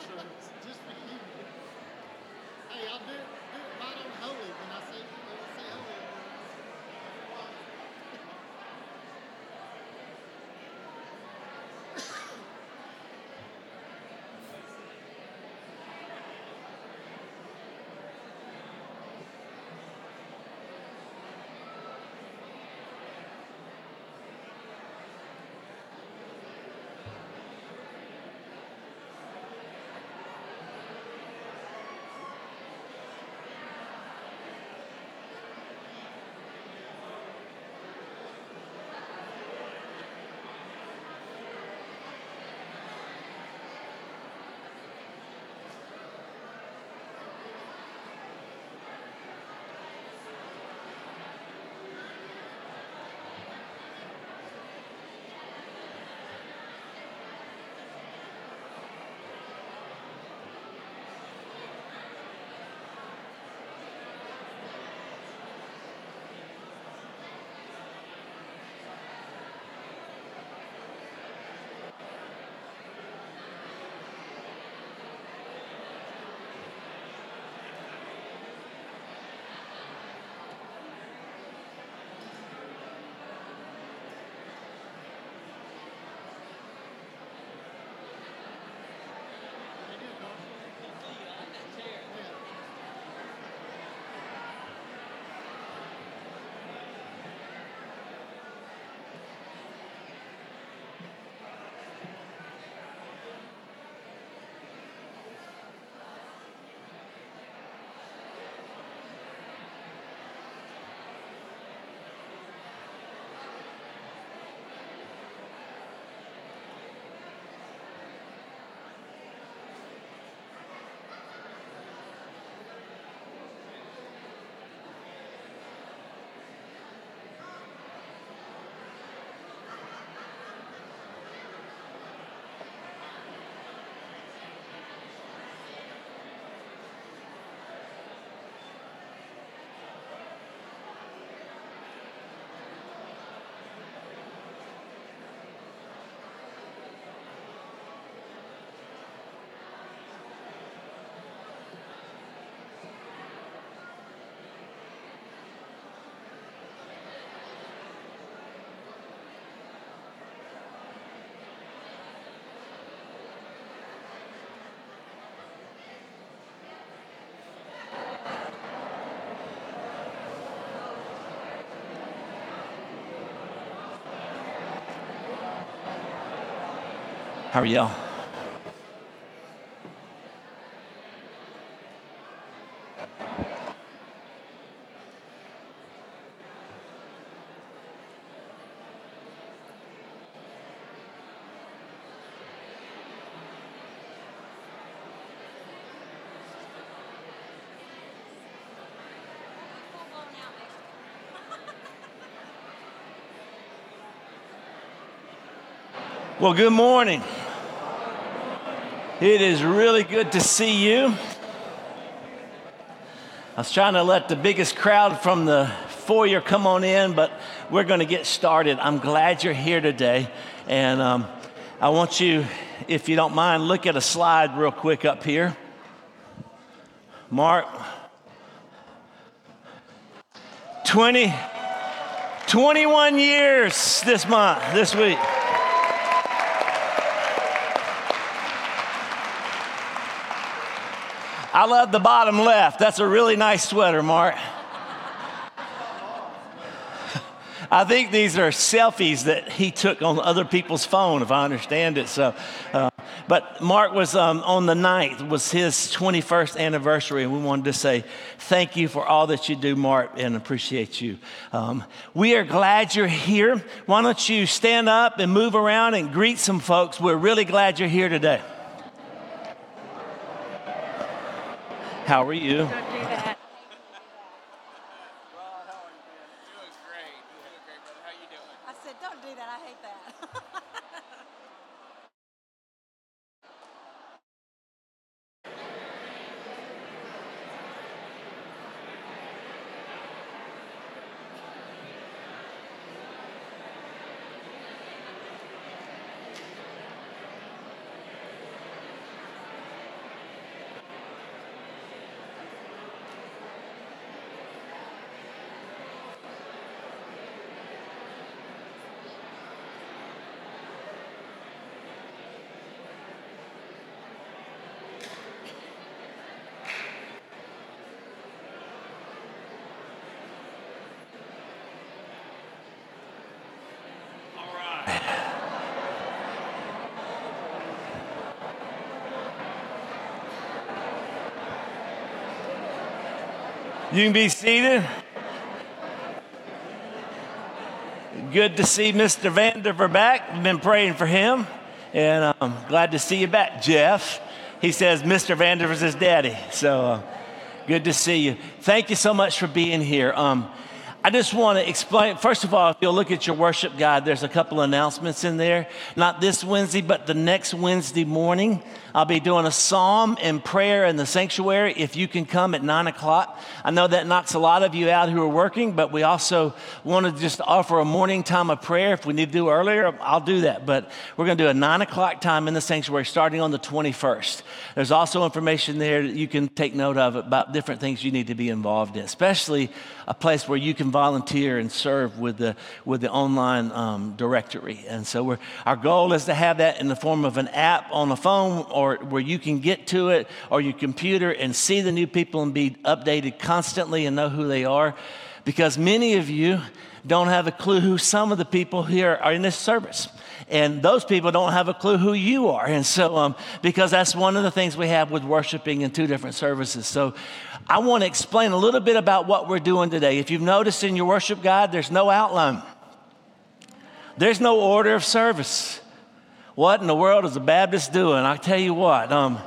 Dankeschön. How are y'all? Well, good morning. It is really good to see you. I was trying to let the biggest crowd from the foyer come on in, but we're going to get started. I'm glad you're here today. And um, I want you, if you don't mind, look at a slide real quick up here. Mark, 20, 21 years this month, this week. I love the bottom left. That's a really nice sweater, Mark. I think these are selfies that he took on other people's phone, if I understand it. So, uh, but Mark was um, on the 9th, was his 21st anniversary, and we wanted to say thank you for all that you do, Mark, and appreciate you. Um, we are glad you're here. Why don't you stand up and move around and greet some folks? We're really glad you're here today. How are you? You can be seated. Good to see Mr. Vandiver back. We've been praying for him, and I'm glad to see you back, Jeff. He says Mr. Vandiver's his daddy, so uh, good to see you. Thank you so much for being here. Um, I just want to explain. First of all, if you'll look at your worship guide, there's a couple announcements in there. Not this Wednesday, but the next Wednesday morning, I'll be doing a psalm and prayer in the sanctuary. If you can come at nine o'clock, I know that knocks a lot of you out who are working, but we also want to just offer a morning time of prayer. If we need to do earlier, I'll do that. But we're going to do a nine o'clock time in the sanctuary starting on the 21st. There's also information there that you can take note of about different things you need to be involved in, especially a place where you can volunteer and serve with the, with the online um, directory. And so our goal is to have that in the form of an app on a phone or where you can get to it or your computer and see the new people and be updated constantly and know who they are. Because many of you don't have a clue who some of the people here are in this service and those people don't have a clue who you are. And so, um, because that's one of the things we have with worshiping in two different services. So, I want to explain a little bit about what we're doing today. If you've noticed in your worship guide, there's no outline, there's no order of service. What in the world is a Baptist doing? I tell you what. Um,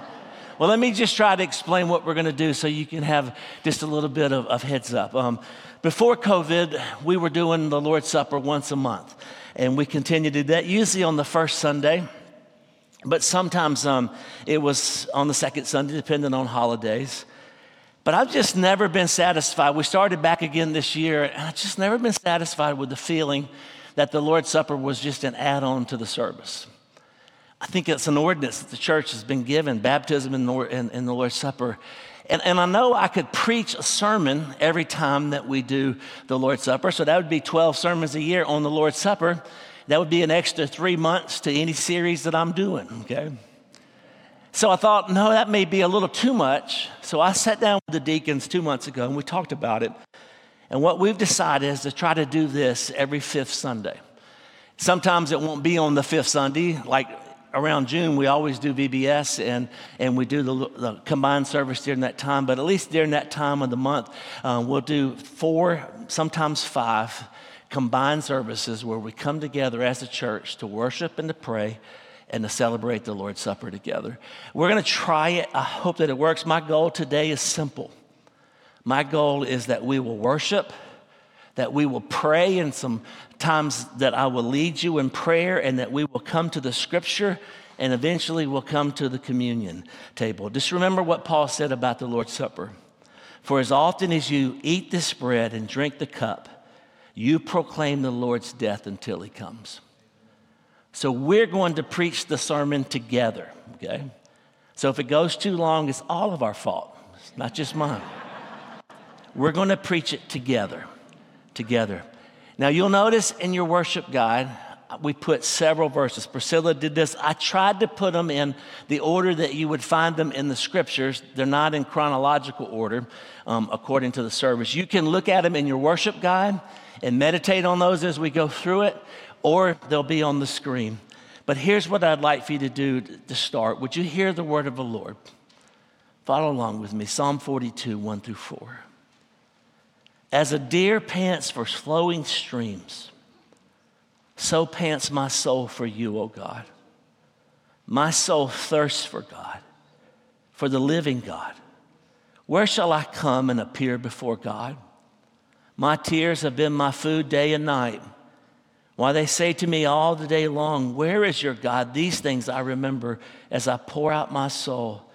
well, let me just try to explain what we're going to do so you can have just a little bit of, of heads up. Um, before COVID, we were doing the Lord's Supper once a month, and we continue to do that, usually on the first Sunday. But sometimes um, it was on the second Sunday, depending on holidays. But I've just never been satisfied. We started back again this year, and I've just never been satisfied with the feeling that the Lord's Supper was just an add on to the service. I think it's an ordinance that the church has been given baptism in the Lord's Supper. And, and I know I could preach a sermon every time that we do the Lord's Supper. So that would be 12 sermons a year on the Lord's Supper. That would be an extra three months to any series that I'm doing, okay? So I thought, no, that may be a little too much. So I sat down with the deacons two months ago and we talked about it. And what we've decided is to try to do this every fifth Sunday. Sometimes it won't be on the fifth Sunday, like around June, we always do VBS and, and we do the, the, combined service during that time. But at least during that time of the month, uh, we'll do four, sometimes five combined services where we come together as a church to worship and to pray and to celebrate the Lord's Supper together. We're going to try it. I hope that it works. My goal today is simple. My goal is that we will worship, that we will pray, and some times that I will lead you in prayer, and that we will come to the scripture, and eventually we'll come to the communion table. Just remember what Paul said about the Lord's Supper. For as often as you eat this bread and drink the cup, you proclaim the Lord's death until he comes. So we're going to preach the sermon together, okay? So if it goes too long, it's all of our fault, it's not just mine. We're going to preach it together. Together. Now, you'll notice in your worship guide, we put several verses. Priscilla did this. I tried to put them in the order that you would find them in the scriptures. They're not in chronological order um, according to the service. You can look at them in your worship guide and meditate on those as we go through it, or they'll be on the screen. But here's what I'd like for you to do to start. Would you hear the word of the Lord? Follow along with me Psalm 42, 1 through 4. As a deer pants for flowing streams, so pants my soul for you, O God. My soul thirsts for God, for the living God. Where shall I come and appear before God? My tears have been my food day and night. Why they say to me all the day long, Where is your God? These things I remember as I pour out my soul.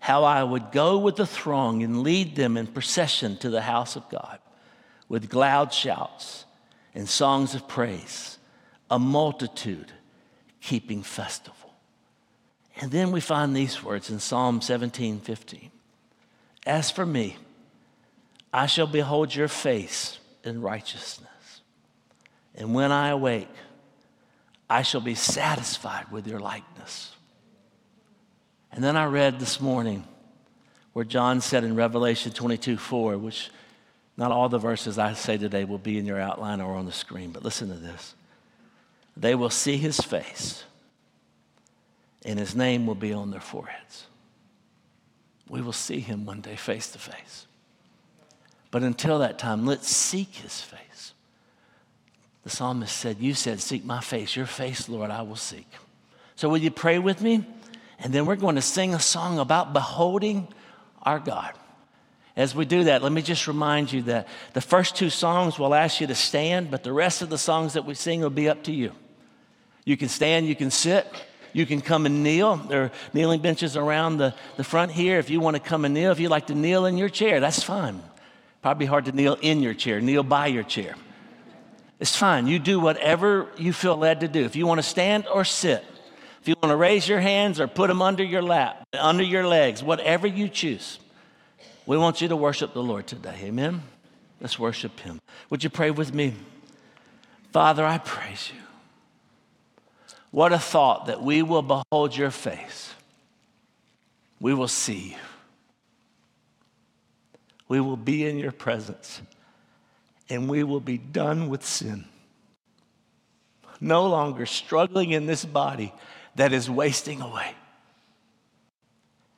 How I would go with the throng and lead them in procession to the house of God with loud shouts and songs of praise, a multitude keeping festival. And then we find these words in Psalm 17 15. As for me, I shall behold your face in righteousness. And when I awake, I shall be satisfied with your likeness. And then I read this morning where John said in Revelation 22 4, which not all the verses I say today will be in your outline or on the screen, but listen to this. They will see his face, and his name will be on their foreheads. We will see him one day face to face. But until that time, let's seek his face. The psalmist said, You said, Seek my face. Your face, Lord, I will seek. So, will you pray with me? And then we're going to sing a song about beholding our God. As we do that, let me just remind you that the first two songs will ask you to stand, but the rest of the songs that we sing will be up to you. You can stand, you can sit, you can come and kneel. There are kneeling benches around the, the front here. If you want to come and kneel, if you like to kneel in your chair, that's fine. Probably hard to kneel in your chair, kneel by your chair. It's fine. You do whatever you feel led to do. If you want to stand or sit, if you want to raise your hands or put them under your lap, under your legs, whatever you choose. We want you to worship the Lord today. Amen? Let's worship Him. Would you pray with me? Father, I praise you. What a thought that we will behold your face. We will see you we will be in your presence and we will be done with sin. No longer struggling in this body that is wasting away.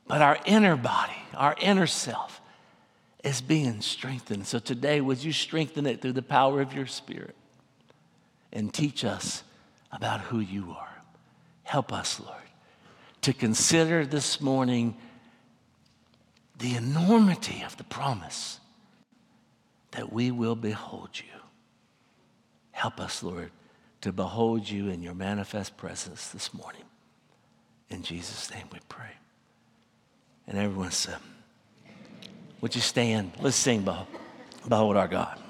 But our inner body, our inner self, is being strengthened. So today, would you strengthen it through the power of your Spirit and teach us about who you are? Help us, Lord, to consider this morning the enormity of the promise that we will behold you. Help us, Lord, to behold you in your manifest presence this morning. In Jesus' name we pray. And everyone said, Would you stand? Let's sing, Behold our God.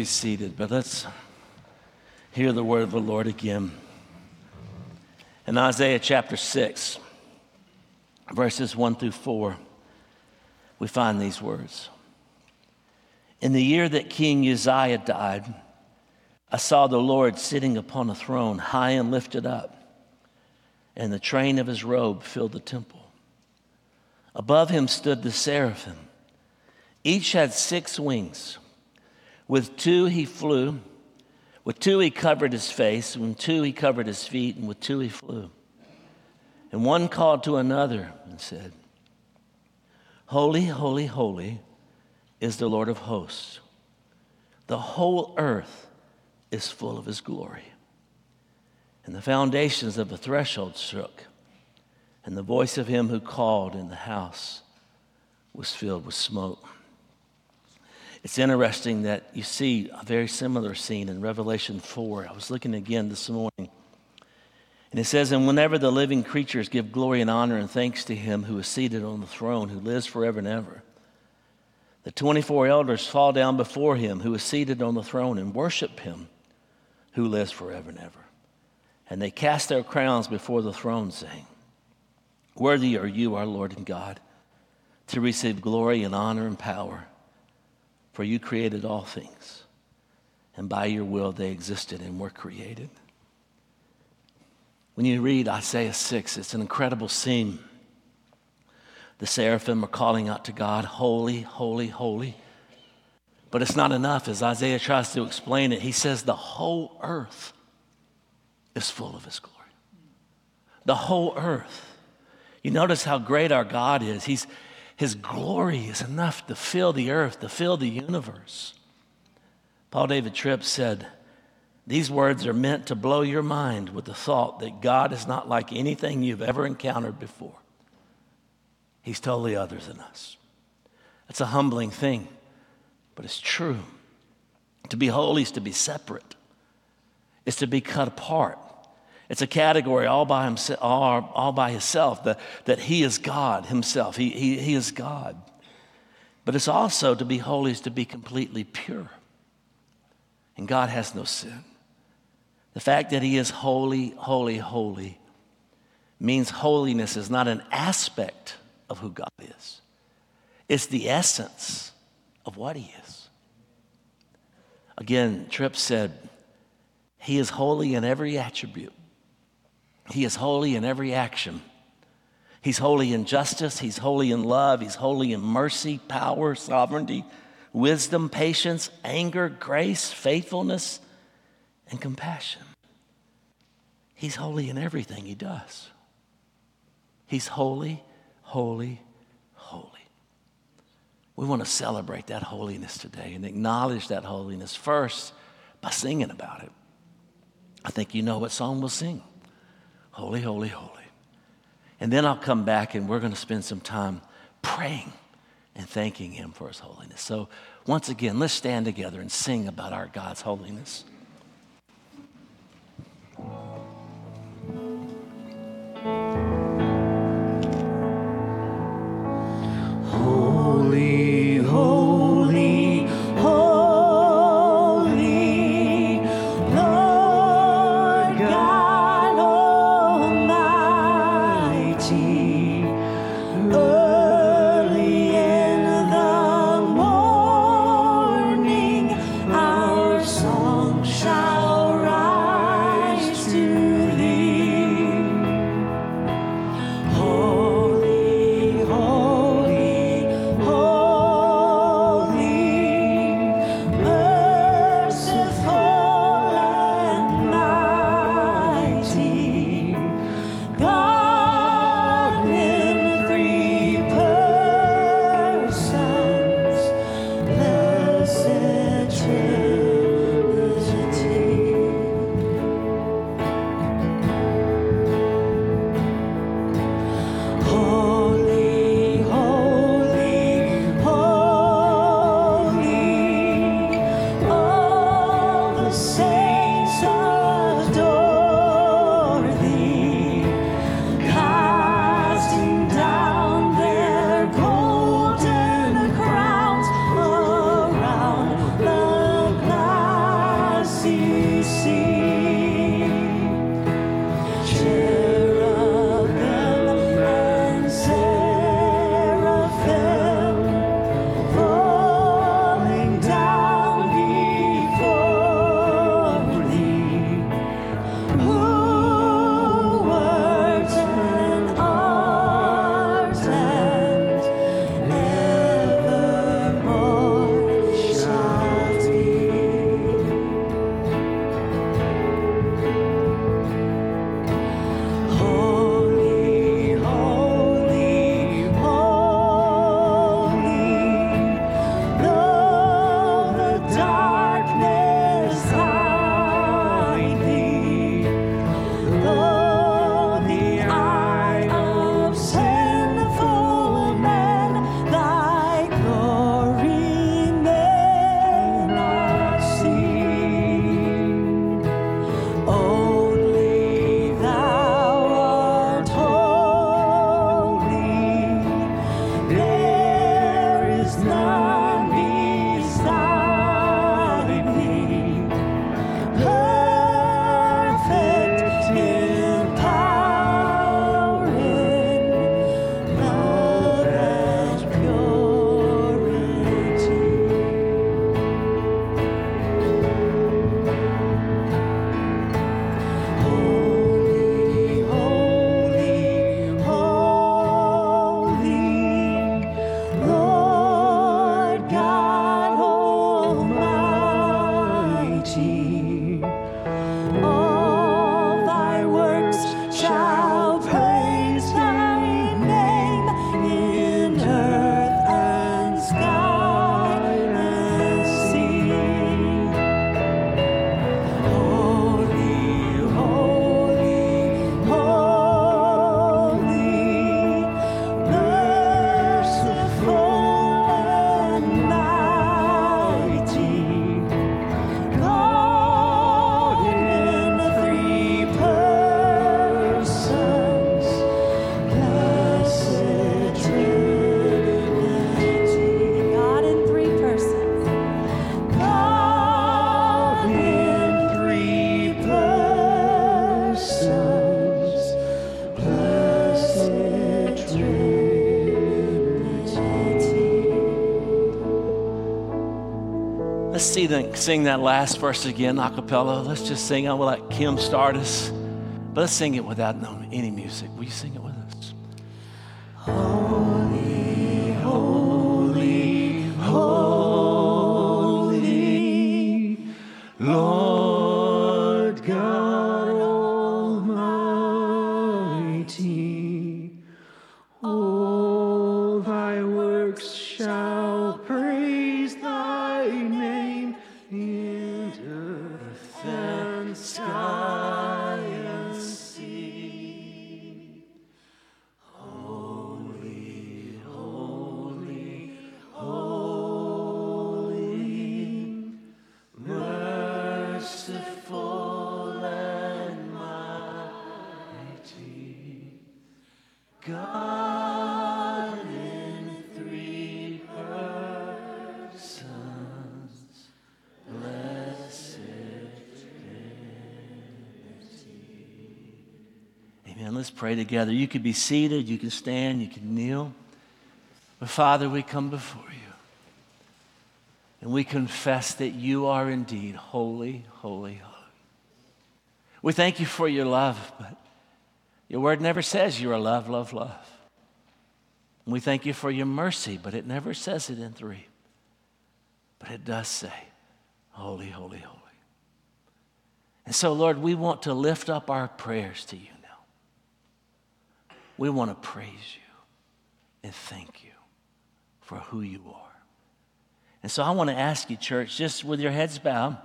Be seated? But let's hear the word of the Lord again. In Isaiah chapter 6, verses 1 through 4, we find these words. In the year that King Uzziah died, I saw the Lord sitting upon a throne, high and lifted up, and the train of his robe filled the temple. Above him stood the seraphim. Each had six wings. With two he flew, with two he covered his face, and with two he covered his feet, and with two he flew. And one called to another and said, Holy, holy, holy is the Lord of hosts. The whole earth is full of his glory. And the foundations of the threshold shook, and the voice of him who called in the house was filled with smoke. It's interesting that you see a very similar scene in Revelation 4. I was looking again this morning. And it says, And whenever the living creatures give glory and honor and thanks to him who is seated on the throne, who lives forever and ever, the 24 elders fall down before him who is seated on the throne and worship him who lives forever and ever. And they cast their crowns before the throne, saying, Worthy are you, our Lord and God, to receive glory and honor and power, for you created all things, and by your will they existed and were created. When you read Isaiah 6, it's an incredible scene. The seraphim are calling out to God, Holy, holy, holy. But it's not enough. As Isaiah tries to explain it, he says the whole earth is full of his glory. The whole earth. You notice how great our God is. He's, his glory is enough to fill the earth, to fill the universe. Paul David Tripp said, These words are meant to blow your mind with the thought that God is not like anything you've ever encountered before. He's totally other than us. It's a humbling thing, but it's true. To be holy is to be separate, it's to be cut apart. It's a category all by himself, all, all by himself that, that he is God himself. He, he, he is God. But it's also to be holy is to be completely pure. And God has no sin. The fact that he is holy, holy, holy means holiness is not an aspect of who God is, it's the essence of what he is. Again, Tripp said, He is holy in every attribute. He is holy in every action. He's holy in justice. He's holy in love. He's holy in mercy, power, sovereignty, wisdom, patience, anger, grace, faithfulness, and compassion. He's holy in everything he does. He's holy, holy, holy. We want to celebrate that holiness today and acknowledge that holiness first by singing about it. I think you know what song we'll sing. Holy, holy, holy. And then I'll come back and we're going to spend some time praying and thanking Him for His holiness. So, once again, let's stand together and sing about our God's holiness. Sing that last verse again, a cappella. Let's just sing. I will let Kim start us. But let's sing it without any music. Will you sing it together. You could be seated, you can stand, you can kneel. But Father, we come before you. And we confess that you are indeed holy, holy, holy. We thank you for your love, but your word never says you're love, love, love. And we thank you for your mercy, but it never says it in three. But it does say, holy, holy, holy. And so, Lord, we want to lift up our prayers to you. We want to praise you and thank you for who you are. And so I want to ask you, church, just with your heads bowed,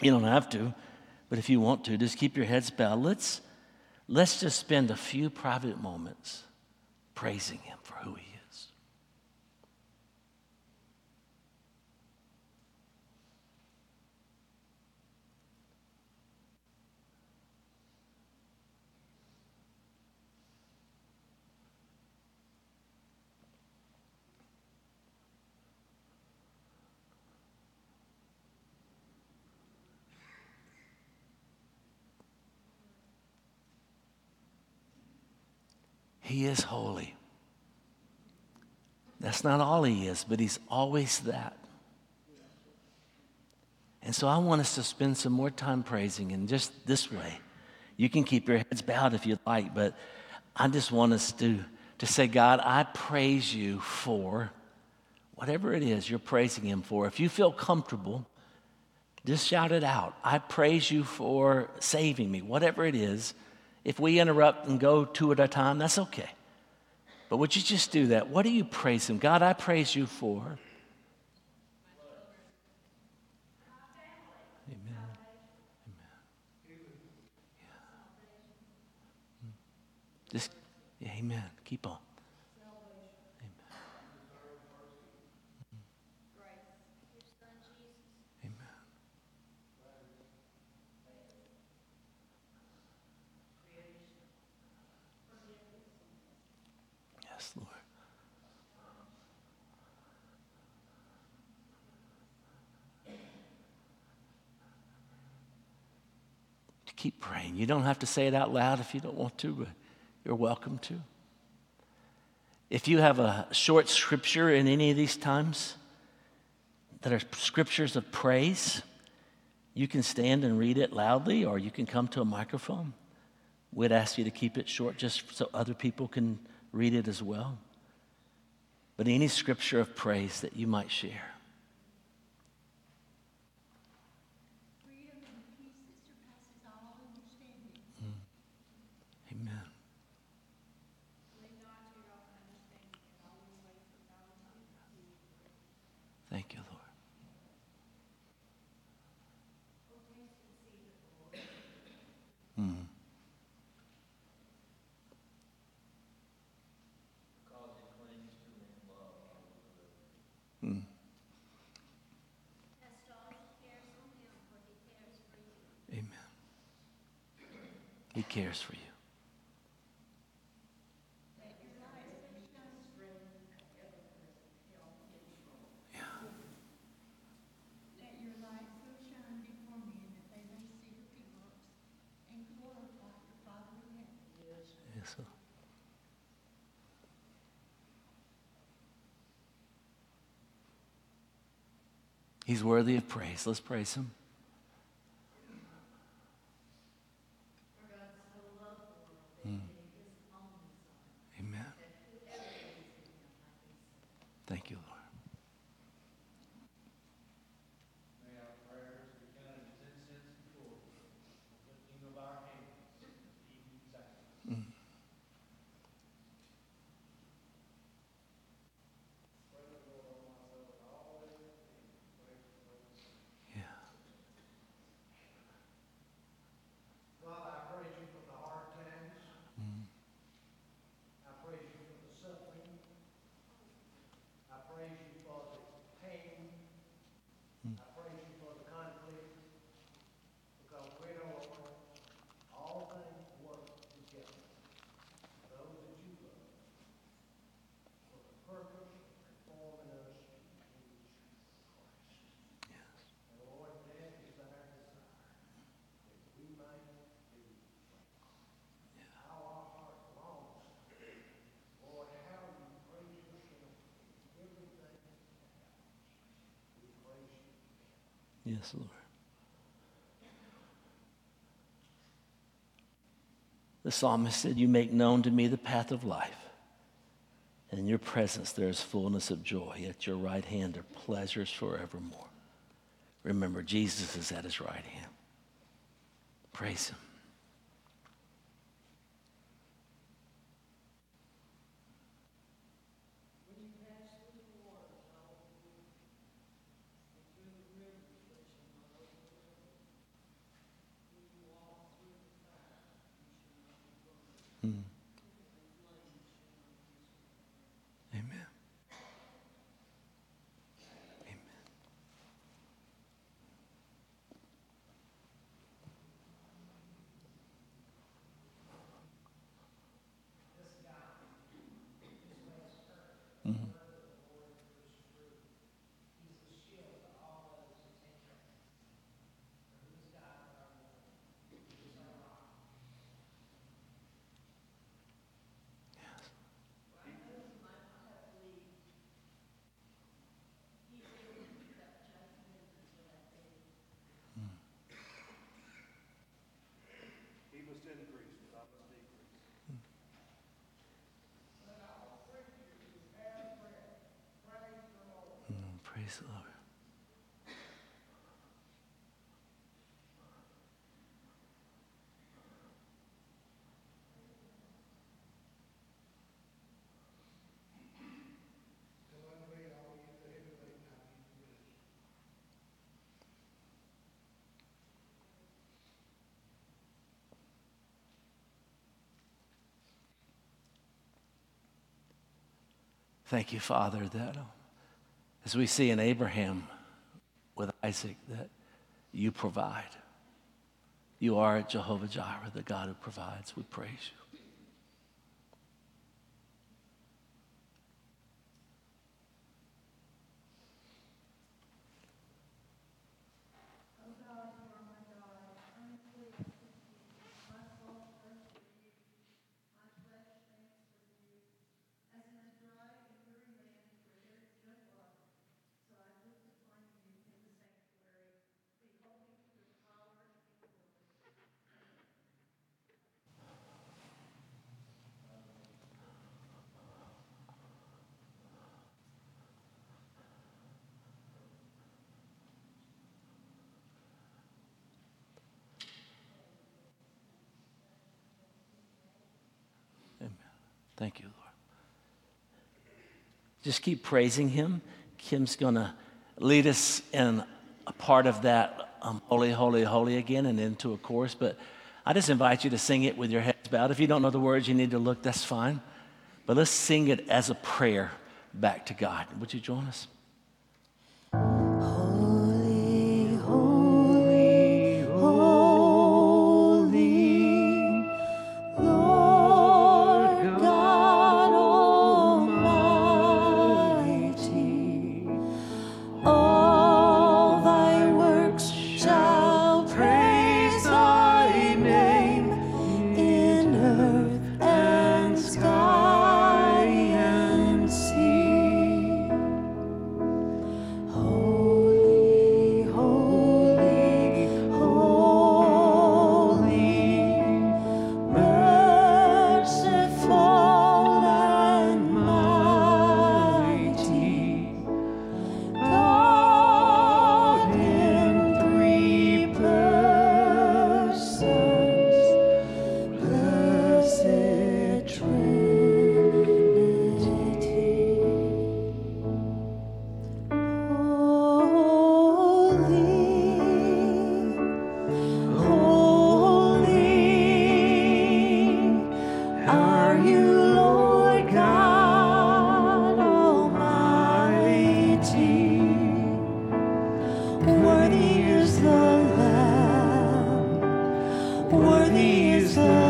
you don't have to, but if you want to, just keep your heads bowed. Let's, let's just spend a few private moments praising him for who he is. He is holy. That's not all he is, but he's always that. And so I want us to spend some more time praising in just this way. You can keep your heads bowed if you'd like, but I just want us to, to say, God, I praise you for whatever it is you're praising him for. If you feel comfortable, just shout it out. I praise you for saving me, whatever it is. If we interrupt and go two at a time, that's okay. But would you just do that? What do you praise Him? God, I praise you for. Amen. Amen. Yeah. Hmm. Just, yeah, amen. Keep on. Amen. Amen. Yes, Lord. Keep praying. You don't have to say it out loud if you don't want to, but you're welcome to. If you have a short scripture in any of these times that are scriptures of praise, you can stand and read it loudly or you can come to a microphone. We'd ask you to keep it short just so other people can read it as well. But any scripture of praise that you might share. Freedom and peace that surpasses all understanding. Amen. Lean not to your own understanding and always wait for God's timing. Thank you, Lord. Mm. Mm. Cast all your cares on him, for he cares for you. Amen. He cares for you. Yeah. Let your light so shine before men that they may see your good works and glorify your Father in heaven. Yes. He's worthy of praise. Let's praise him. Mm. Amen. Thank you, Lord. May our prayers be counted as incense before thee, lifting of our hands, evening sacrifice. Yeah. God, I praise you for the hard times. I praise you for the suffering. I praise you for the pain. I praise you for the conflict. Because we know, Lord, all things work together. for Those that you love. For the purpose of forming us into Christ. And Lord, that is our desire. that we might do how our heart longs. Lord, how you praise yourself in everything that happens. We praise you. Yes, Lord. The psalmist said, You make known to me the path of life. And in your presence there is fullness of joy. At your right hand are pleasures forevermore. Remember, Jesus is at his right hand. Praise him. Amen. Amen. Mhm. He must increase, but I must decrease. Mm, Lord. Thank you, Father, that uh, as we see in Abraham with Isaac, that you provide. You are Jehovah Jireh, the God who provides. We praise you. O God, you are my God, earnestly I seek you. My soul thirsts for you, my flesh faints for you. As in a dry and weary land where there is no water, so I look upon you in the sanctuary, beholding your power and your glory. Amen. Thank you, Lord. Just keep praising Him. Kim's going to lead us in a part of that um, holy, holy, holy again and into a chorus. But I just invite you to sing it with your heads bowed. If you don't know the words, you need to look, that's fine. But let's sing it as a prayer back to God. Would you join us? Jesus.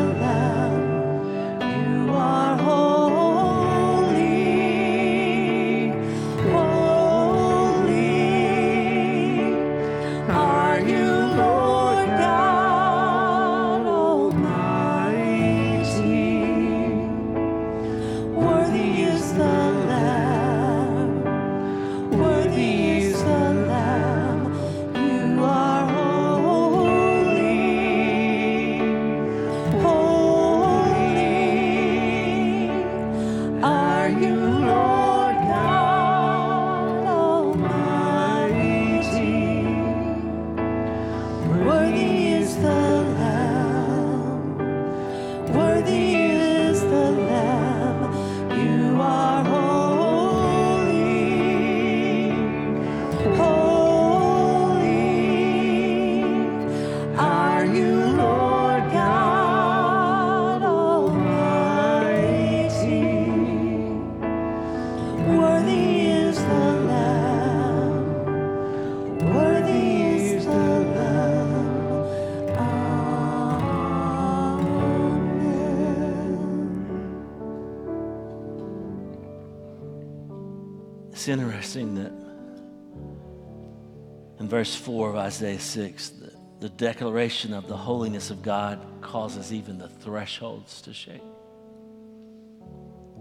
Verse 4 of Isaiah 6, the, the declaration of the holiness of God causes even the thresholds to shake.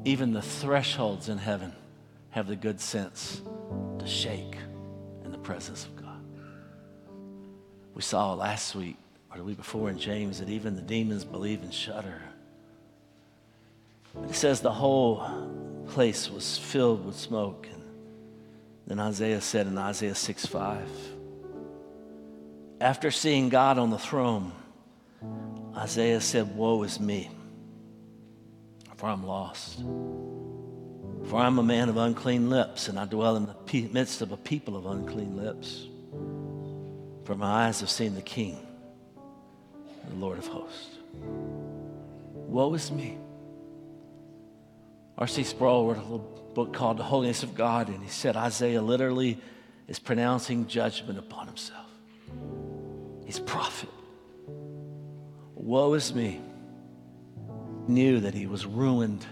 Even the thresholds in heaven have the good sense to shake in the presence of God. We saw last week, or the week before in James, that even the demons believe and shudder. It says the whole place was filled with smoke. And then Isaiah said in Isaiah 6 5, after seeing God on the throne, Isaiah said, Woe is me, for I'm lost. For I'm a man of unclean lips, and I dwell in the midst of a people of unclean lips. For my eyes have seen the King, the Lord of hosts. Woe is me. R.C. Sproul wrote a little book called The Holiness of God, and he said Isaiah literally is pronouncing judgment upon himself. He's prophet. Woe is me. Knew that he was ruined.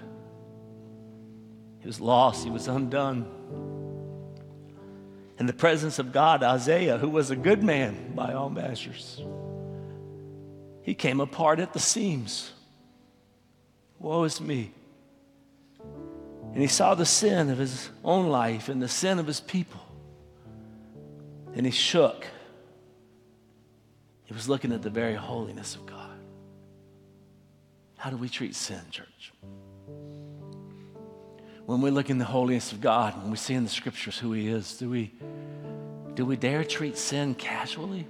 He was lost. He was undone. In the presence of God, Isaiah, who was a good man by all measures, he came apart at the seams. Woe is me. And he saw the sin of his own life and the sin of his people. And he shook. He was looking at the very holiness of God. How do we treat sin, church? When we look in the holiness of God, when we see in the scriptures who He is, do we, do we dare treat sin casually?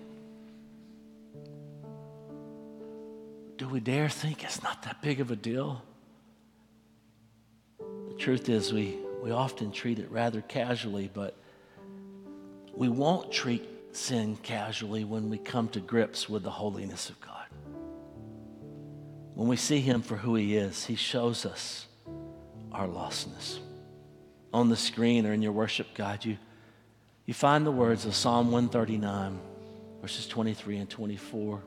Do we dare think it's not that big of a deal? The truth is, we, we often treat it rather casually, but we won't treat sin casually when we come to grips with the holiness of God. When we see Him for who He is, He shows us our lostness. On the screen or in your worship guide, you, you find the words of Psalm 139, verses 23 and 24.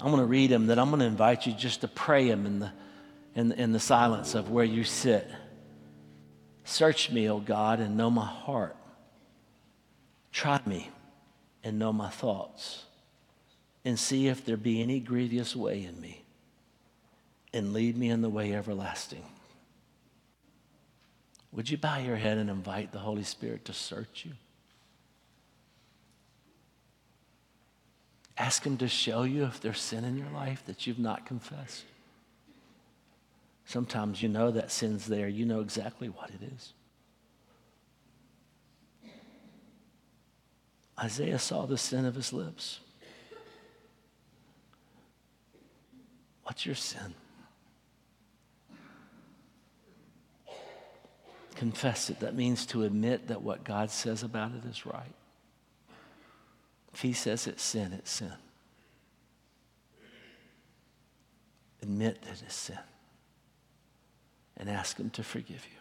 I'm going to read them, then I'm going to invite you just to pray them in the, in, in the silence of where you sit. Search me, O God, and know my heart. Try me and know my thoughts, and see if there be any grievous way in me, and lead me in the way everlasting. Would you bow your head and invite the Holy Spirit to search you? Ask Him to show you if there's sin in your life that you've not confessed. Sometimes you know that sin's there, you know exactly what it is. Isaiah saw the sin of his lips. What's your sin? Confess it. That means to admit that what God says about it is right. If He says it's sin, it's sin. Admit that it's sin and ask Him to forgive you.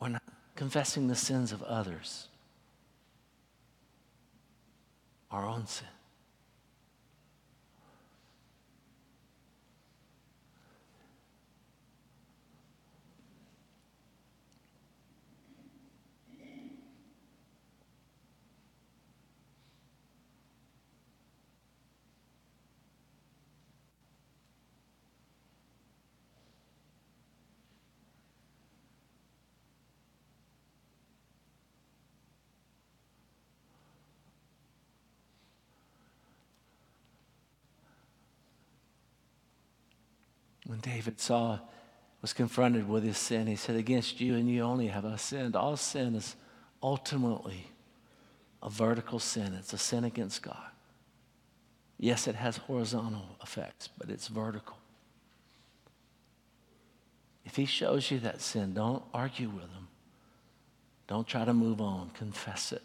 We're not confessing the sins of others, our own sin. When David saw, was confronted with his sin, he said, Against you and you only have I sinned. All sin is ultimately a vertical sin, it's a sin against God. Yes, it has horizontal effects, but it's vertical. If he shows you that sin, don't argue with him. Don't try to move on, confess it.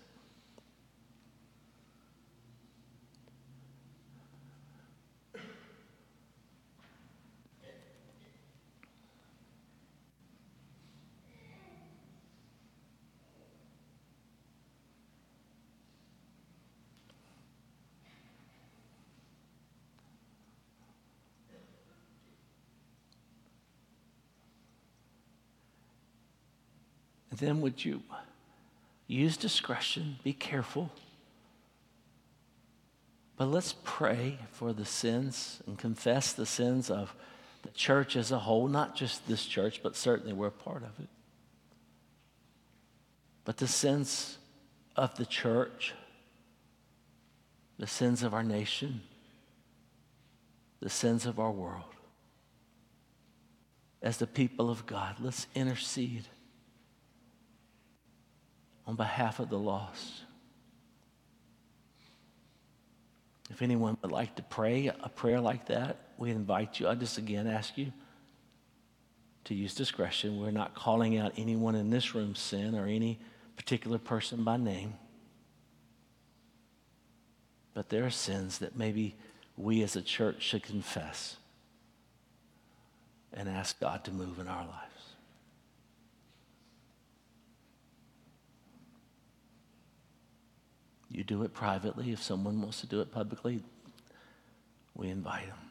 Then would you use discretion, be careful. But let's pray for the sins and confess the sins of the church as a whole, not just this church, but certainly we're a part of it. But the sins of the church, the sins of our nation, the sins of our world. As the people of God, let's intercede on behalf of the lost. If anyone would like to pray a prayer like that, we invite you. I just again ask you to use discretion. We're not calling out anyone in this room sin or any particular person by name. But there are sins that maybe we as a church should confess and ask God to move in our lives. You do it privately. If someone wants to do it publicly, we invite them.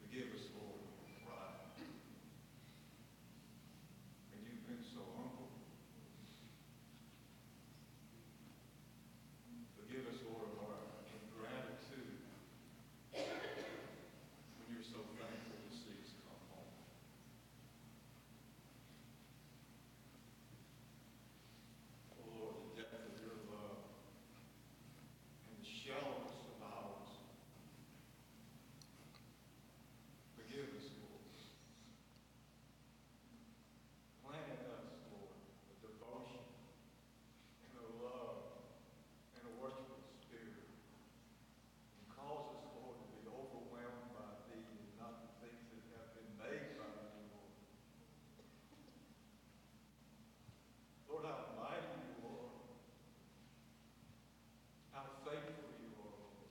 Forgive us, Lord, for pride. And you've been so humble. Forgive us, Lord, of our ingratitude. When you're so thankful to see us come home. Oh, Lord, the depth of your love and the shallowness of ours. Forgive us, Lord. Plant in us, Lord, a devotion and a love and a worshipful spirit. And cause us, Lord, to be overwhelmed by thee and not the things that have been made by thee, Lord. Lord, how mighty you are. How faithful you are, Lord.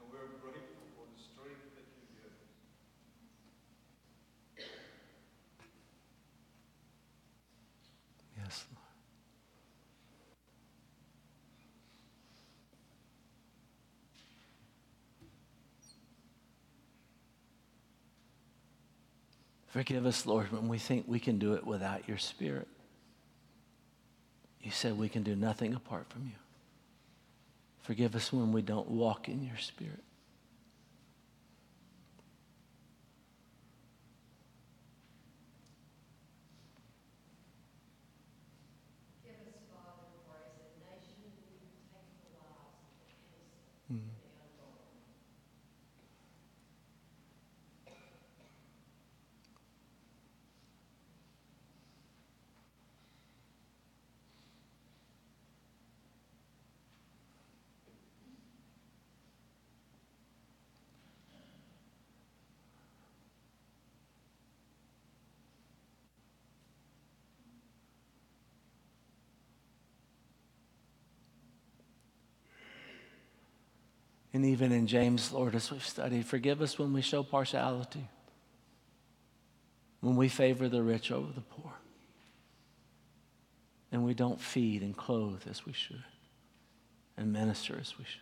And we're grateful for the strength that you give us. Yes, Lord. Forgive us, Lord, when we think we can do it without your Spirit. You said we can do nothing apart from you. Forgive us when we don't walk in your Spirit. Give us, Father, for as a nation we take the lives of the innocent and the unborn. And even in James, Lord, as we've studied, forgive us when we show partiality, when we favor the rich over the poor, and we don't feed and clothe as we should, and minister as we should.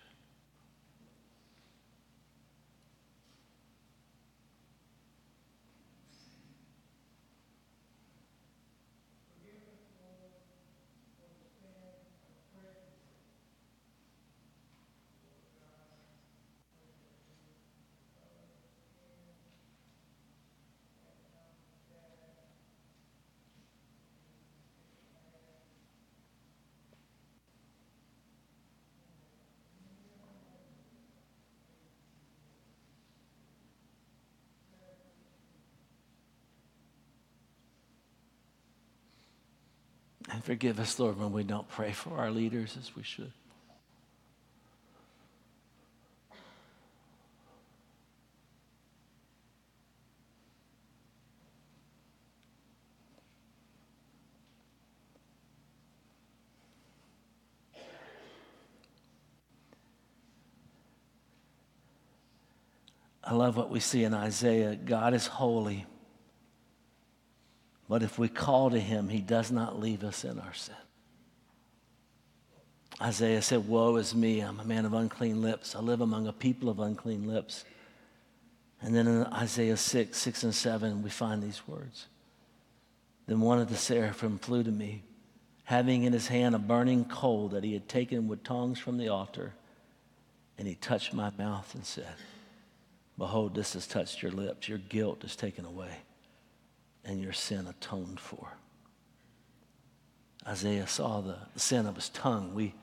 And forgive us, Lord, when we don't pray for our leaders as we should. I love what we see in Isaiah. God is holy. But if we call to him, he does not leave us in our sin. Isaiah said, Woe is me, I'm a man of unclean lips. I live among a people of unclean lips. And then in Isaiah 6, 6 and 7, we find these words. Then one of the seraphim flew to me, having in his hand a burning coal that he had taken with tongs from the altar. And he touched my mouth and said, Behold, this has touched your lips. Your guilt is taken away, and your sin atoned for. Isaiah saw the, sin of his tongue. We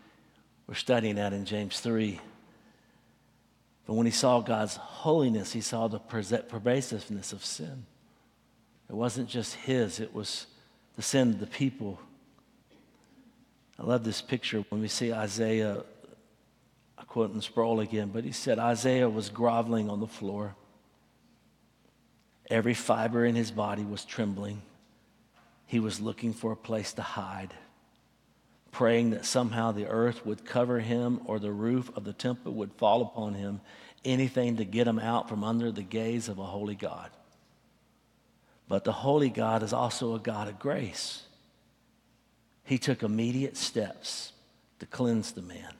were studying that in James 3. But when he saw God's holiness, he saw the pervasiveness of sin. It wasn't just his, it was the sin of the people. I love this picture when we see Isaiah I quote in Sproul again, but he said Isaiah was groveling on the floor. Every fiber in his body was trembling. He was looking for a place to hide, praying that somehow the earth would cover him or the roof of the temple would fall upon him, anything to get him out from under the gaze of a holy God. But the holy God is also a God of grace. He took immediate steps to cleanse the man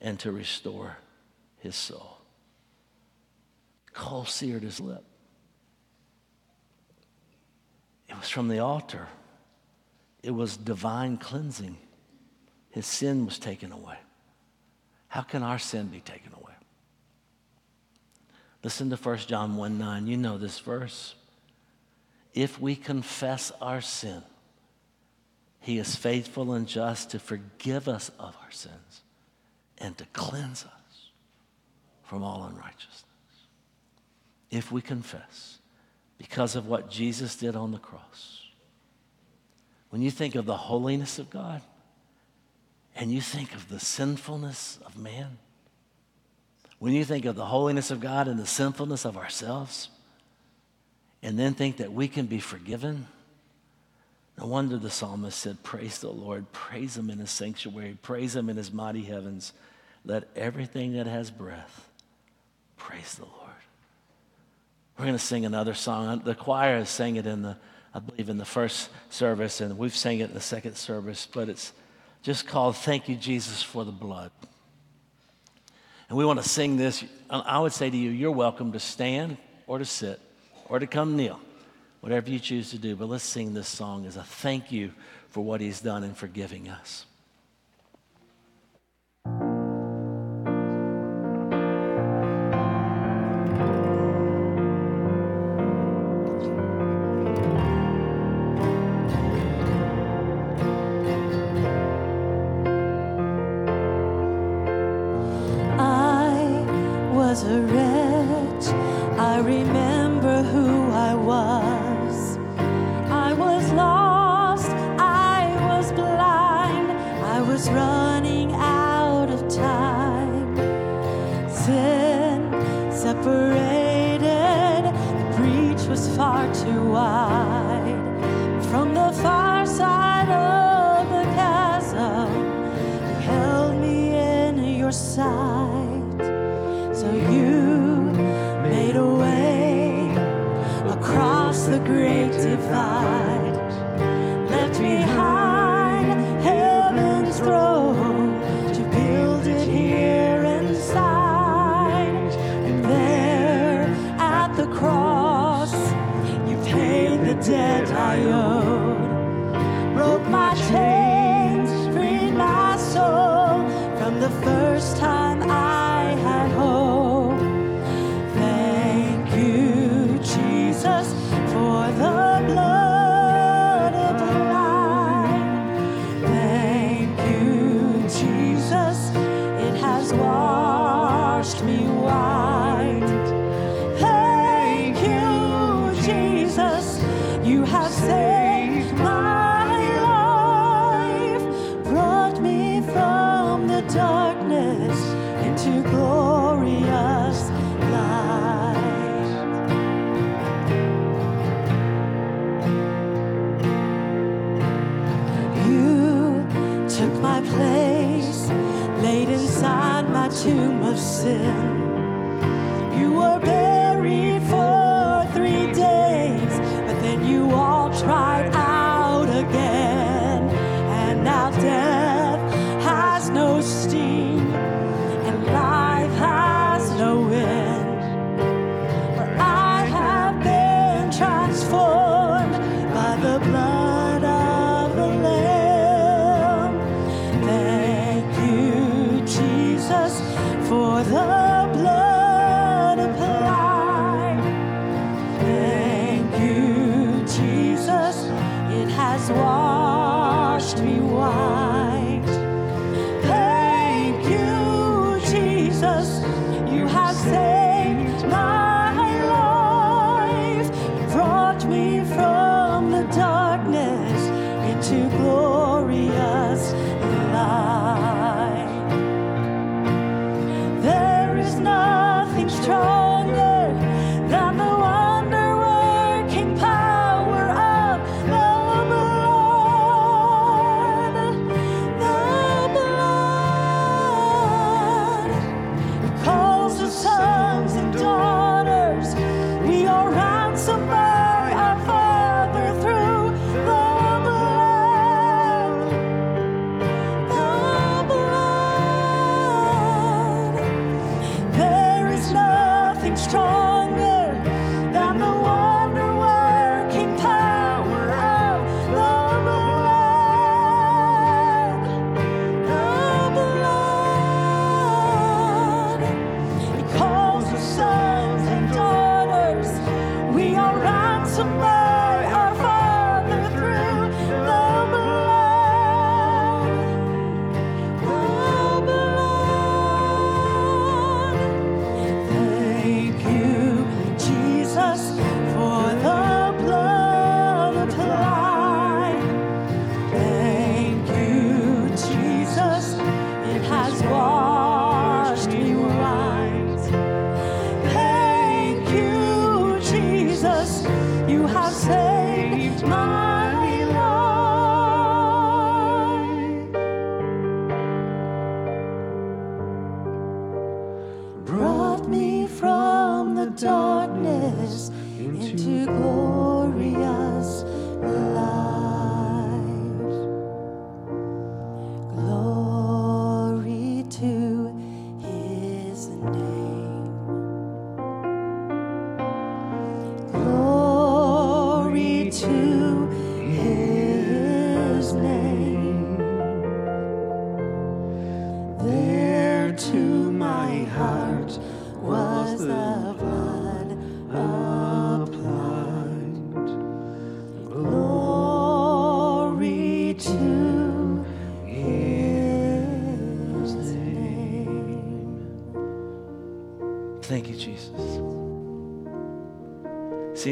and to restore his soul. Coal seared his lip. It was from the altar, it was divine cleansing. His sin was taken away. How can our sin be taken away? Listen to 1 John 1 9. You know this verse. If we confess our sin, he is faithful and just to forgive us of our sins and to cleanse us from all unrighteousness. If we confess, because of what Jesus did on the cross. When you think of the holiness of God and you think of the sinfulness of man, when you think of the holiness of God and the sinfulness of ourselves, and then think that we can be forgiven, no wonder the psalmist said, Praise the Lord, praise him in his sanctuary, praise him in his mighty heavens. Let everything that has breath praise the Lord. We're going to sing another song. The choir has sang it in the, I believe, in the first service, and we've sang it in the second service, but it's just called Thank You, Jesus, for the Blood. And we want to sing this. I would say to you, you're welcome to stand or to sit or to come kneel, whatever you choose to do. But let's sing this song as a thank you for what he's done in forgiving us.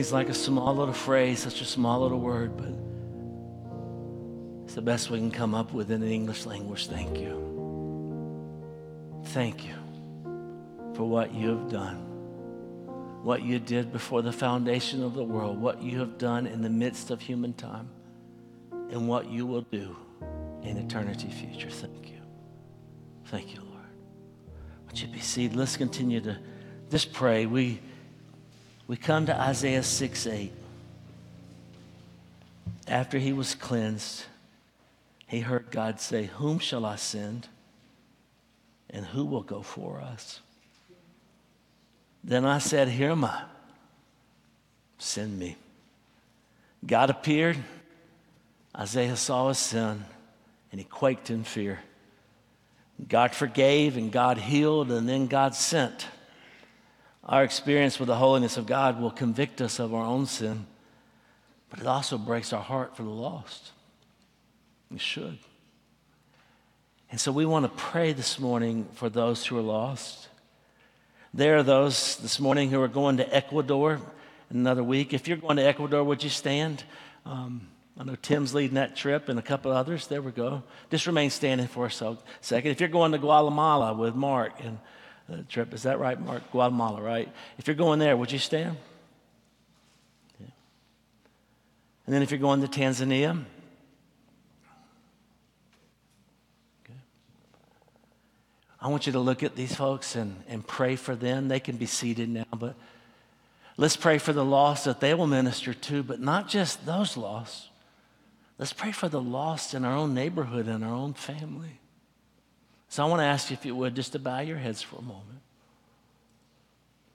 Seems like a small little phrase, such a small little word, but it's the best we can come up with in the English language. Thank you. Thank you for what you have done, what you did before the foundation of the world, what you have done in the midst of human time, and what you will do in eternity future. Thank you. Thank you, Lord. Would you be seated? Let's continue to just pray. We, we come to Isaiah 6 8. After he was cleansed, he heard God say, Whom shall I send? And who will go for us? Then I said, Here am I. Send me. God appeared. Isaiah saw his sin and he quaked in fear. God forgave and God healed and then God sent. Our experience with the holiness of God will convict us of our own sin, but it also breaks our heart for the lost. It should. And so we want to pray this morning for those who are lost. There are those this morning who are going to Ecuador in another week. If you're going to Ecuador, would you stand? Um, I know Tim's leading that trip and a couple others. There we go. Just remain standing for a second. If you're going to Guatemala with Mark and the trip, is that right, Mark? Guatemala, right? If you're going there, would you stand? Yeah. And then if you're going to Tanzania. I want you to look at these folks and, and pray for them. They can be seated now, but let's pray for the lost that they will minister to, but not just those lost. Let's pray for the lost in our own neighborhood and our own family. So I want to ask you, if you would, just to bow your heads for a moment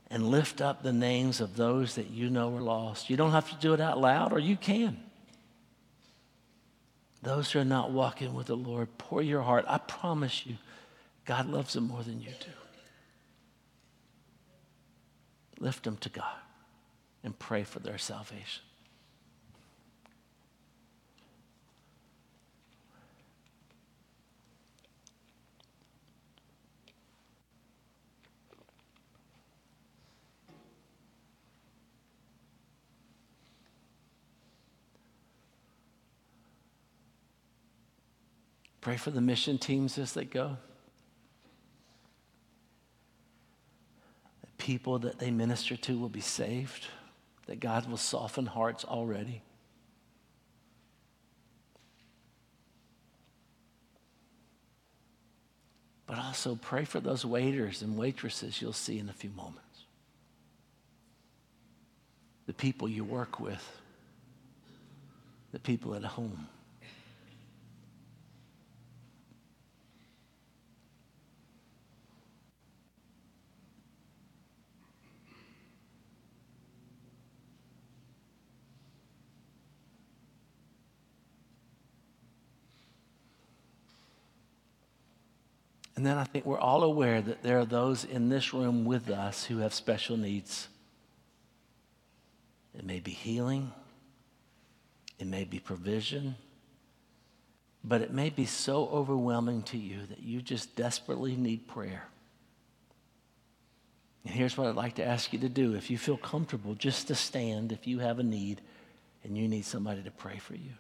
and lift up the names of those that you know are lost. You don't have to do it out loud, or you can. Those who are not walking with the Lord, pour your heart. I promise you, God loves them more than you do. Lift them to God and pray for their salvation. Pray for the mission teams as they go. That people that they minister to will be saved, that God will soften hearts already. But also pray for those waiters and waitresses you'll see in a few moments. The people you work with, the people at home. And then I think we're all aware that there are those in this room with us who have special needs. It may be healing, it may be provision, but it may be so overwhelming to you that you just desperately need prayer. And here's what I'd like to ask you to do. If you feel comfortable, just to stand if you have a need and you need somebody to pray for you.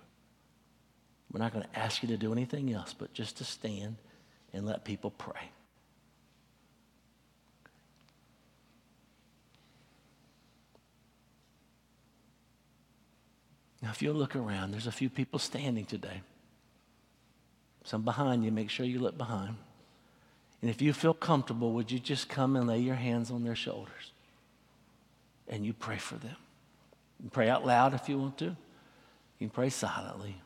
We're not going to ask you to do anything else, but just to stand and let people pray. Now, if you look around, there's a few people standing today. Some behind you, make sure you look behind. And if you feel comfortable, would you just come and lay your hands on their shoulders and you pray for them? You pray out loud if you want to, you can pray silently.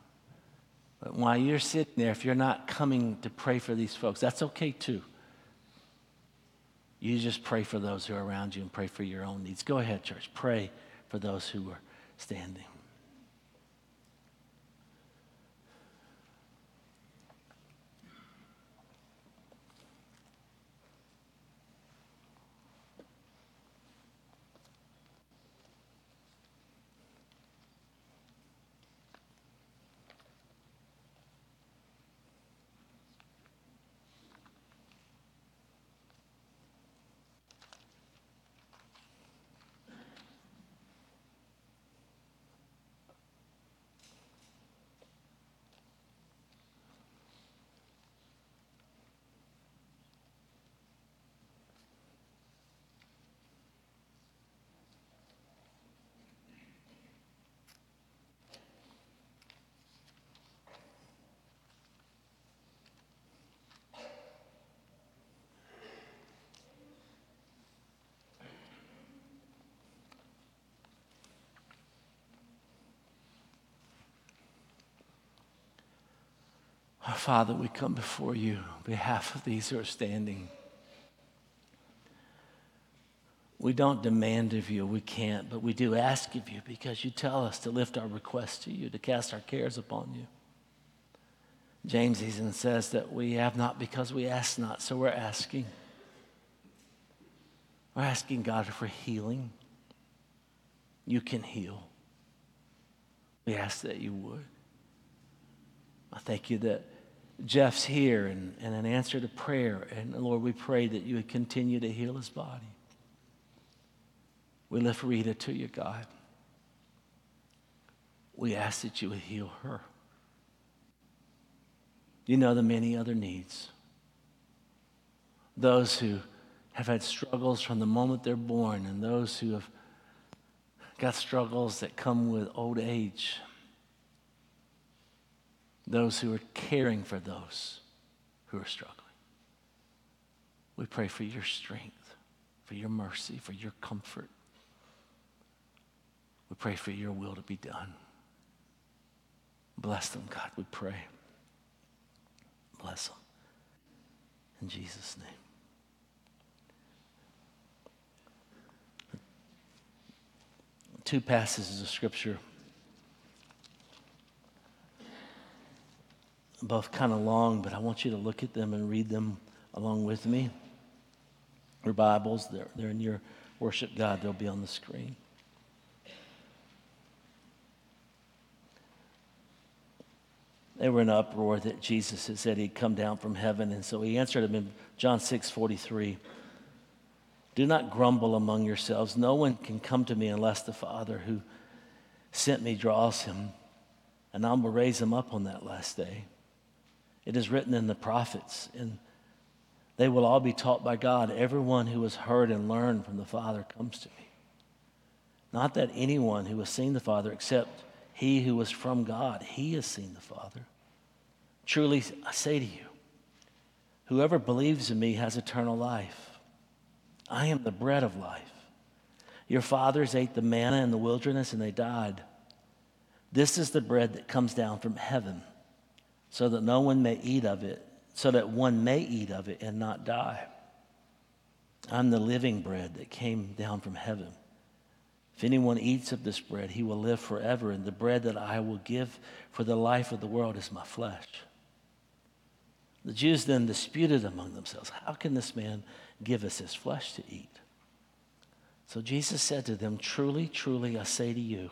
But while you're sitting there, if you're not coming to pray for these folks, that's okay too. You just pray for those who are around you and pray for your own needs. Go ahead, church. Pray for those who are standing. Our Father, we come before you on behalf of these who are standing. We don't demand of you, we can't, but we do ask of you because you tell us to lift our requests to you, to cast our cares upon you. James even says that we have not because we ask not, so we're asking. We're asking God for healing. You can heal. We ask that you would. I thank you that Jeff's here and, and an answer to prayer. And Lord, we pray that you would continue to heal his body. We lift Rita to you, God. we ask that you would heal her. You know the many other needs. Those who have had struggles from the moment they're born, and those who have got struggles that come with old age. Those who are caring for those who are struggling. We pray for your strength, for your mercy, for your comfort. We pray for your will to be done. Bless them, God, we pray. Bless them. In Jesus' name. Two passages of Scripture, both kind of long, but I want you to look at them and read them along with me. Your Bibles, they're, they're in your worship God, they'll be on the screen. They were in uproar that Jesus had said he'd come down from heaven. And so he answered them in John 6 43. Do not grumble among yourselves. No one can come to me unless the Father who sent me draws him, and I will raise him up on that last day. It is written in the prophets, and they will all be taught by God. Everyone who has heard and learned from the Father comes to me. Not that anyone who has seen the Father except he who was from God, he has seen the Father. Truly, I say to you, whoever believes in me has eternal life. I am the bread of life. Your fathers ate the manna in the wilderness and they died. This is the bread that comes down from heaven, so that no one may eat of it, so that one may eat of it and not die. I'm the living bread that came down from heaven. If anyone eats of this bread, he will live forever, and the bread that I will give for the life of the world is my flesh. The Jews then disputed among themselves, How can this man give us his flesh to eat? So Jesus said to them, Truly, truly, I say to you,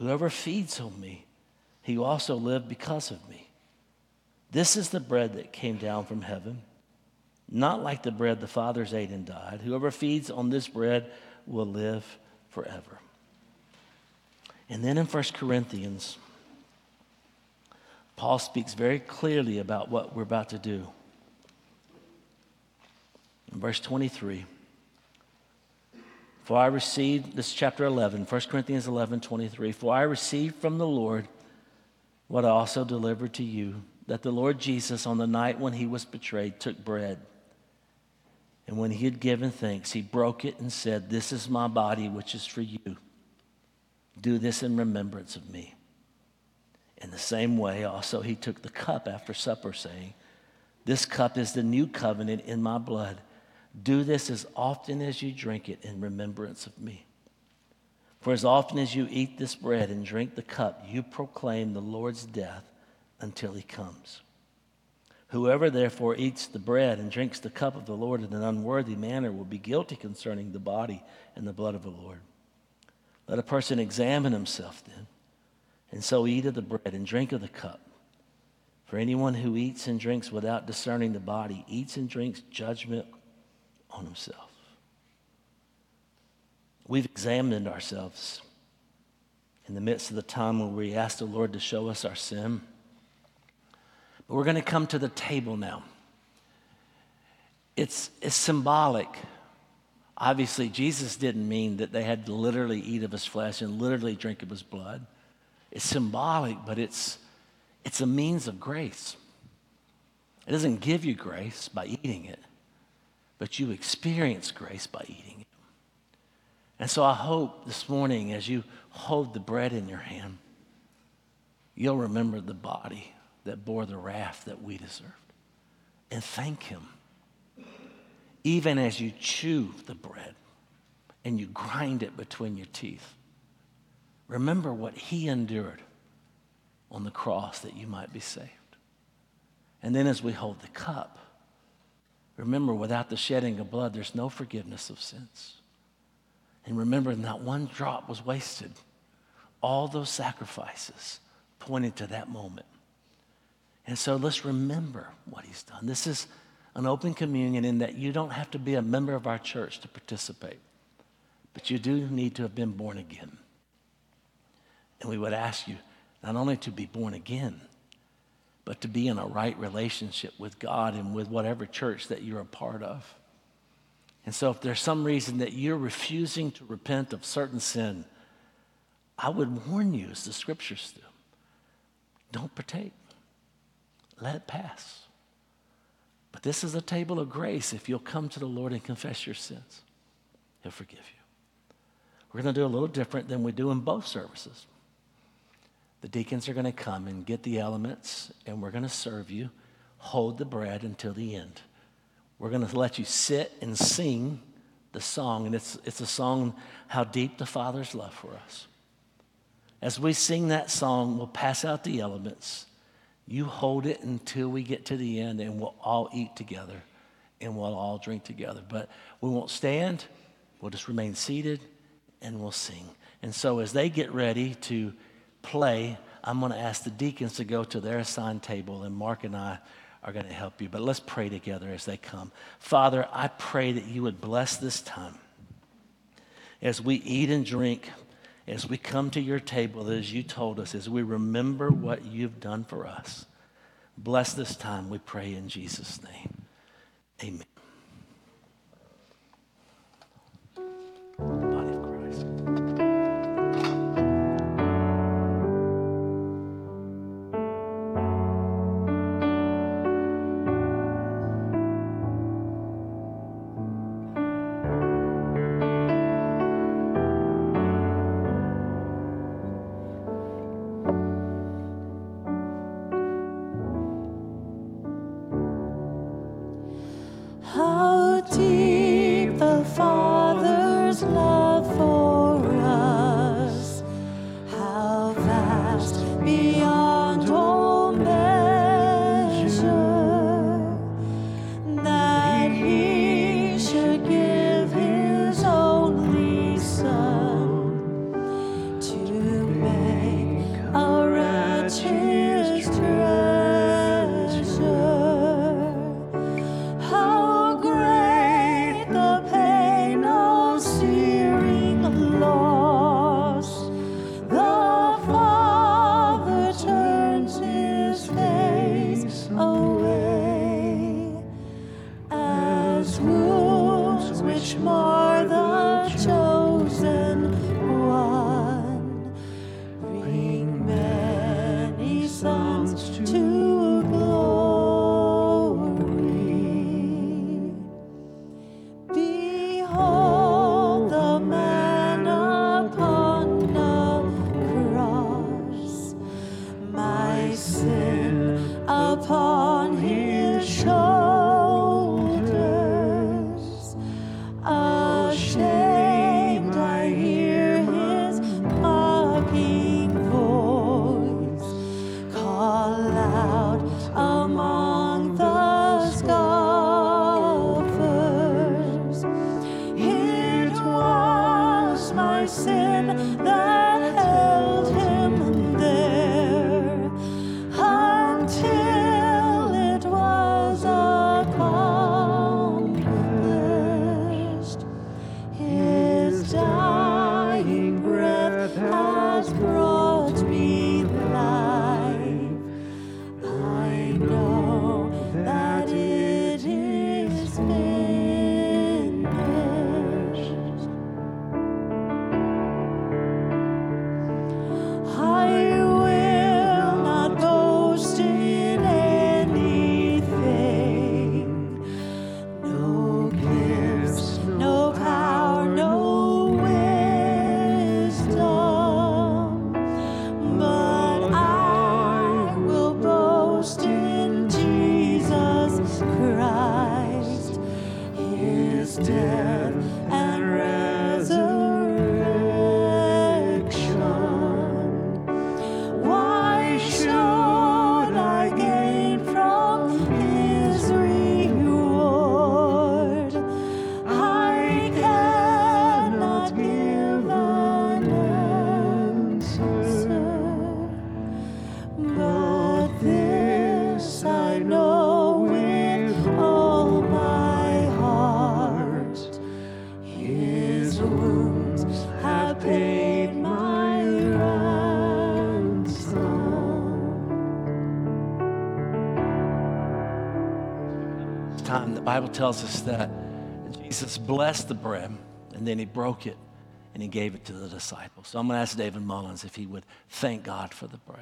whoever feeds on me, he also live because of me. This is the bread that came down from heaven, not like the bread the fathers ate and died. Whoever feeds on this bread will live forever. And then in 1 Corinthians, Paul speaks very clearly about what we're about to do. In verse 23, for I received, this is chapter 11, 1 Corinthians 11, 23. For I received from the Lord what I also delivered to you that the Lord Jesus, on the night when he was betrayed, took bread. And when he had given thanks, he broke it and said, This is my body, which is for you. Do this in remembrance of me. In the same way, also, he took the cup after supper, saying, This cup is the new covenant in my blood. Do this as often as you drink it in remembrance of me. For as often as you eat this bread and drink the cup, you proclaim the Lord's death until he comes. Whoever therefore eats the bread and drinks the cup of the Lord in an unworthy manner will be guilty concerning the body and the blood of the Lord. Let a person examine himself then, and so eat of the bread and drink of the cup. For anyone who eats and drinks without discerning the body eats and drinks judgment on himself. We've examined ourselves in the midst of the time when we ask the Lord to show us our sin. But we're going to come to the table now. It's, it's symbolic. Obviously, Jesus didn't mean that they had to literally eat of his flesh and literally drink of his blood. It's symbolic, but it's, it's a means of grace. It doesn't give you grace by eating it, but you experience grace by eating it. And so I hope this morning, as you hold the bread in your hand, you'll remember the body that bore the wrath that we deserved. And thank Him. Even as you chew the bread and you grind it between your teeth, Remember what he endured on the cross that you might be saved. And then as we hold the cup, remember without the shedding of blood, there's no forgiveness of sins. And remember, not one drop was wasted. All those sacrifices pointed to that moment. And so let's remember what he's done. This is an open communion in that you don't have to be a member of our church to participate, but you do need to have been born again. And we would ask you not only to be born again, but to be in a right relationship with God and with whatever church that you're a part of. And so, if there's some reason that you're refusing to repent of certain sin, I would warn you, as the scriptures do, don't partake. Let it pass. But this is a table of grace if you'll come to the Lord and confess your sins. He'll forgive you. We're going to do a little different than we do in both services. The deacons are going to come and get the elements, and we're going to serve you. Hold the bread until the end. We're going to let you sit and sing the song, and it's, it's a song, How Deep the Father's Love for Us. As we sing that song, we'll pass out the elements. You hold it until we get to the end, and we'll all eat together and we'll all drink together. But we won't stand, we'll just remain seated and we'll sing. And so, as they get ready to play, I'm going to ask the deacons to go to their assigned table, and Mark and I are going to help you. But let's pray together as they come. Father, I pray that you would bless this time as we eat and drink, as we come to your table, as you told us, as we remember what you've done for us. Bless this time, we pray in Jesus' name. Amen. Tells us that Jesus blessed the bread and then he broke it and he gave it to the disciples. So I'm going to ask David Mullins if he would thank God for the bread,